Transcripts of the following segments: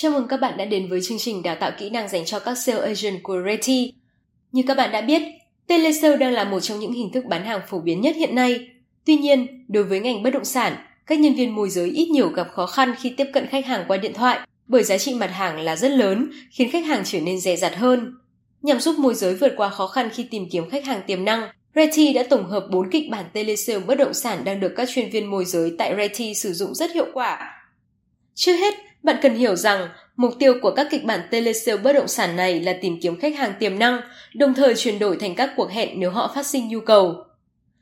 Chào mừng các bạn đã đến với chương trình đào tạo kỹ năng dành cho các sales agent của Reti. Như các bạn đã biết, telesale đang là một trong những hình thức bán hàng phổ biến nhất hiện nay. Tuy nhiên, đối với ngành bất động sản, các nhân viên môi giới ít nhiều gặp khó khăn khi tiếp cận khách hàng qua điện thoại bởi giá trị mặt hàng là rất lớn, khiến khách hàng trở nên dè dặt hơn. Nhằm giúp môi giới vượt qua khó khăn khi tìm kiếm khách hàng tiềm năng, Reti đã tổng hợp 4 kịch bản telesale bất động sản đang được các chuyên viên môi giới tại Reti sử dụng rất hiệu quả. Trước hết, bạn cần hiểu rằng mục tiêu của các kịch bản telesale bất động sản này là tìm kiếm khách hàng tiềm năng, đồng thời chuyển đổi thành các cuộc hẹn nếu họ phát sinh nhu cầu.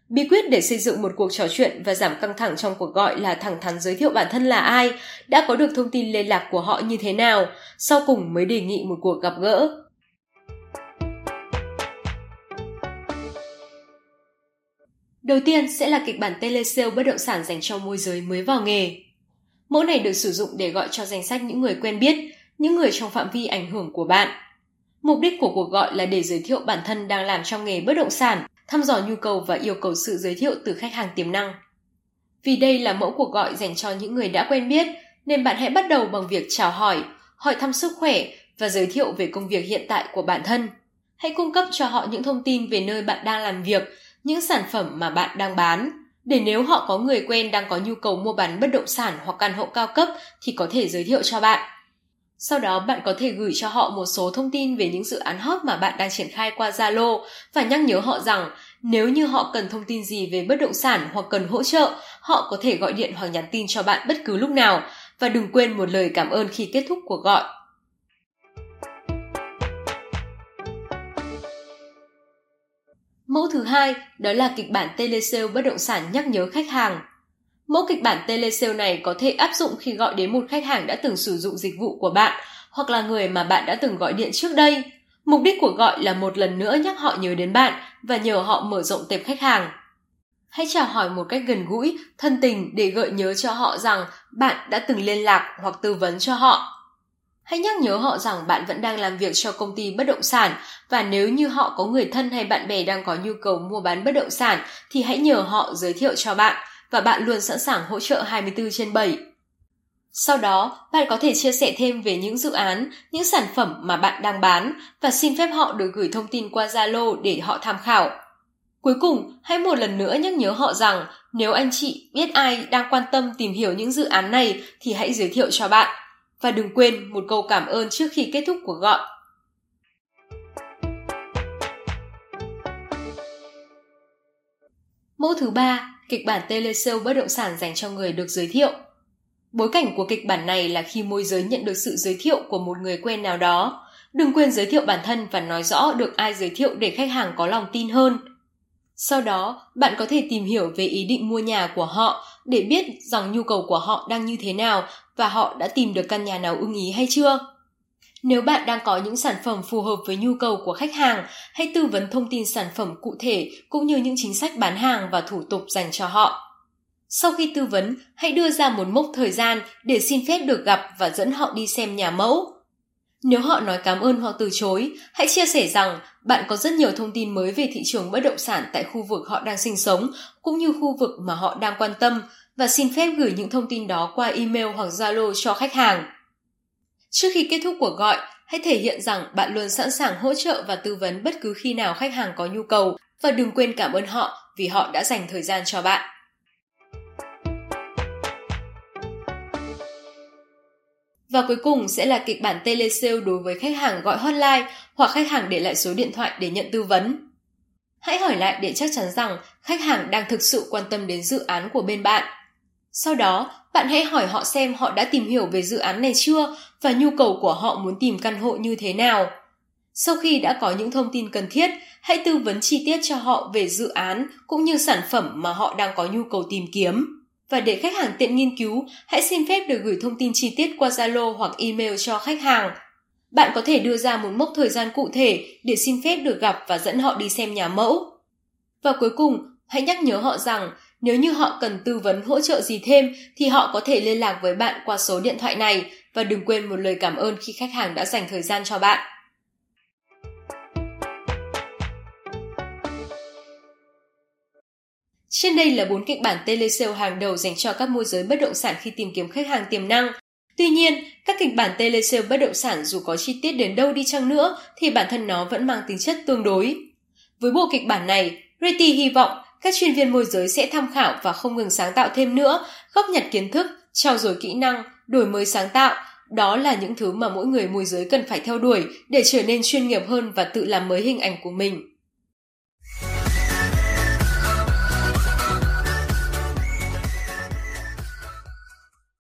Bí quyết để xây dựng một cuộc trò chuyện và giảm căng thẳng trong cuộc gọi là thẳng thắn giới thiệu bản thân là ai, đã có được thông tin liên lạc của họ như thế nào, sau cùng mới đề nghị một cuộc gặp gỡ. Đầu tiên sẽ là kịch bản telesale bất động sản dành cho môi giới mới vào nghề. Mẫu này được sử dụng để gọi cho danh sách những người quen biết, những người trong phạm vi ảnh hưởng của bạn. Mục đích của cuộc gọi là để giới thiệu bản thân đang làm trong nghề bất động sản, thăm dò nhu cầu và yêu cầu sự giới thiệu từ khách hàng tiềm năng. Vì đây là mẫu cuộc gọi dành cho những người đã quen biết, nên bạn hãy bắt đầu bằng việc chào hỏi, hỏi thăm sức khỏe và giới thiệu về công việc hiện tại của bản thân. Hãy cung cấp cho họ những thông tin về nơi bạn đang làm việc, những sản phẩm mà bạn đang bán, để nếu họ có người quen đang có nhu cầu mua bán bất động sản hoặc căn hộ cao cấp thì có thể giới thiệu cho bạn. Sau đó bạn có thể gửi cho họ một số thông tin về những dự án hot mà bạn đang triển khai qua Zalo và nhắc nhớ họ rằng nếu như họ cần thông tin gì về bất động sản hoặc cần hỗ trợ, họ có thể gọi điện hoặc nhắn tin cho bạn bất cứ lúc nào và đừng quên một lời cảm ơn khi kết thúc cuộc gọi. Mẫu thứ hai đó là kịch bản telesale bất động sản nhắc nhớ khách hàng. Mẫu kịch bản telesale này có thể áp dụng khi gọi đến một khách hàng đã từng sử dụng dịch vụ của bạn hoặc là người mà bạn đã từng gọi điện trước đây. Mục đích của gọi là một lần nữa nhắc họ nhớ đến bạn và nhờ họ mở rộng tệp khách hàng. Hãy chào hỏi một cách gần gũi, thân tình để gợi nhớ cho họ rằng bạn đã từng liên lạc hoặc tư vấn cho họ. Hãy nhắc nhớ họ rằng bạn vẫn đang làm việc cho công ty bất động sản và nếu như họ có người thân hay bạn bè đang có nhu cầu mua bán bất động sản thì hãy nhờ họ giới thiệu cho bạn và bạn luôn sẵn sàng hỗ trợ 24 trên 7. Sau đó, bạn có thể chia sẻ thêm về những dự án, những sản phẩm mà bạn đang bán và xin phép họ được gửi thông tin qua Zalo để họ tham khảo. Cuối cùng, hãy một lần nữa nhắc nhớ họ rằng nếu anh chị biết ai đang quan tâm tìm hiểu những dự án này thì hãy giới thiệu cho bạn và đừng quên một câu cảm ơn trước khi kết thúc cuộc gọi. Mẫu thứ ba, kịch bản telesale bất động sản dành cho người được giới thiệu. Bối cảnh của kịch bản này là khi môi giới nhận được sự giới thiệu của một người quen nào đó. Đừng quên giới thiệu bản thân và nói rõ được ai giới thiệu để khách hàng có lòng tin hơn. Sau đó, bạn có thể tìm hiểu về ý định mua nhà của họ để biết rằng nhu cầu của họ đang như thế nào và họ đã tìm được căn nhà nào ưng ý hay chưa. Nếu bạn đang có những sản phẩm phù hợp với nhu cầu của khách hàng, hãy tư vấn thông tin sản phẩm cụ thể cũng như những chính sách bán hàng và thủ tục dành cho họ. Sau khi tư vấn, hãy đưa ra một mốc thời gian để xin phép được gặp và dẫn họ đi xem nhà mẫu. Nếu họ nói cảm ơn hoặc từ chối, hãy chia sẻ rằng bạn có rất nhiều thông tin mới về thị trường bất động sản tại khu vực họ đang sinh sống cũng như khu vực mà họ đang quan tâm và xin phép gửi những thông tin đó qua email hoặc Zalo cho khách hàng. Trước khi kết thúc cuộc gọi, hãy thể hiện rằng bạn luôn sẵn sàng hỗ trợ và tư vấn bất cứ khi nào khách hàng có nhu cầu và đừng quên cảm ơn họ vì họ đã dành thời gian cho bạn. Và cuối cùng sẽ là kịch bản telesale đối với khách hàng gọi hotline hoặc khách hàng để lại số điện thoại để nhận tư vấn. Hãy hỏi lại để chắc chắn rằng khách hàng đang thực sự quan tâm đến dự án của bên bạn. Sau đó, bạn hãy hỏi họ xem họ đã tìm hiểu về dự án này chưa và nhu cầu của họ muốn tìm căn hộ như thế nào. Sau khi đã có những thông tin cần thiết, hãy tư vấn chi tiết cho họ về dự án cũng như sản phẩm mà họ đang có nhu cầu tìm kiếm. Và để khách hàng tiện nghiên cứu, hãy xin phép được gửi thông tin chi tiết qua Zalo hoặc email cho khách hàng. Bạn có thể đưa ra một mốc thời gian cụ thể để xin phép được gặp và dẫn họ đi xem nhà mẫu. Và cuối cùng, hãy nhắc nhớ họ rằng nếu như họ cần tư vấn hỗ trợ gì thêm thì họ có thể liên lạc với bạn qua số điện thoại này và đừng quên một lời cảm ơn khi khách hàng đã dành thời gian cho bạn. Trên đây là bốn kịch bản telesale hàng đầu dành cho các môi giới bất động sản khi tìm kiếm khách hàng tiềm năng. Tuy nhiên, các kịch bản telesale bất động sản dù có chi tiết đến đâu đi chăng nữa thì bản thân nó vẫn mang tính chất tương đối. Với bộ kịch bản này, Reti hy vọng các chuyên viên môi giới sẽ tham khảo và không ngừng sáng tạo thêm nữa, góp nhặt kiến thức, trao dồi kỹ năng, đổi mới sáng tạo. Đó là những thứ mà mỗi người môi giới cần phải theo đuổi để trở nên chuyên nghiệp hơn và tự làm mới hình ảnh của mình.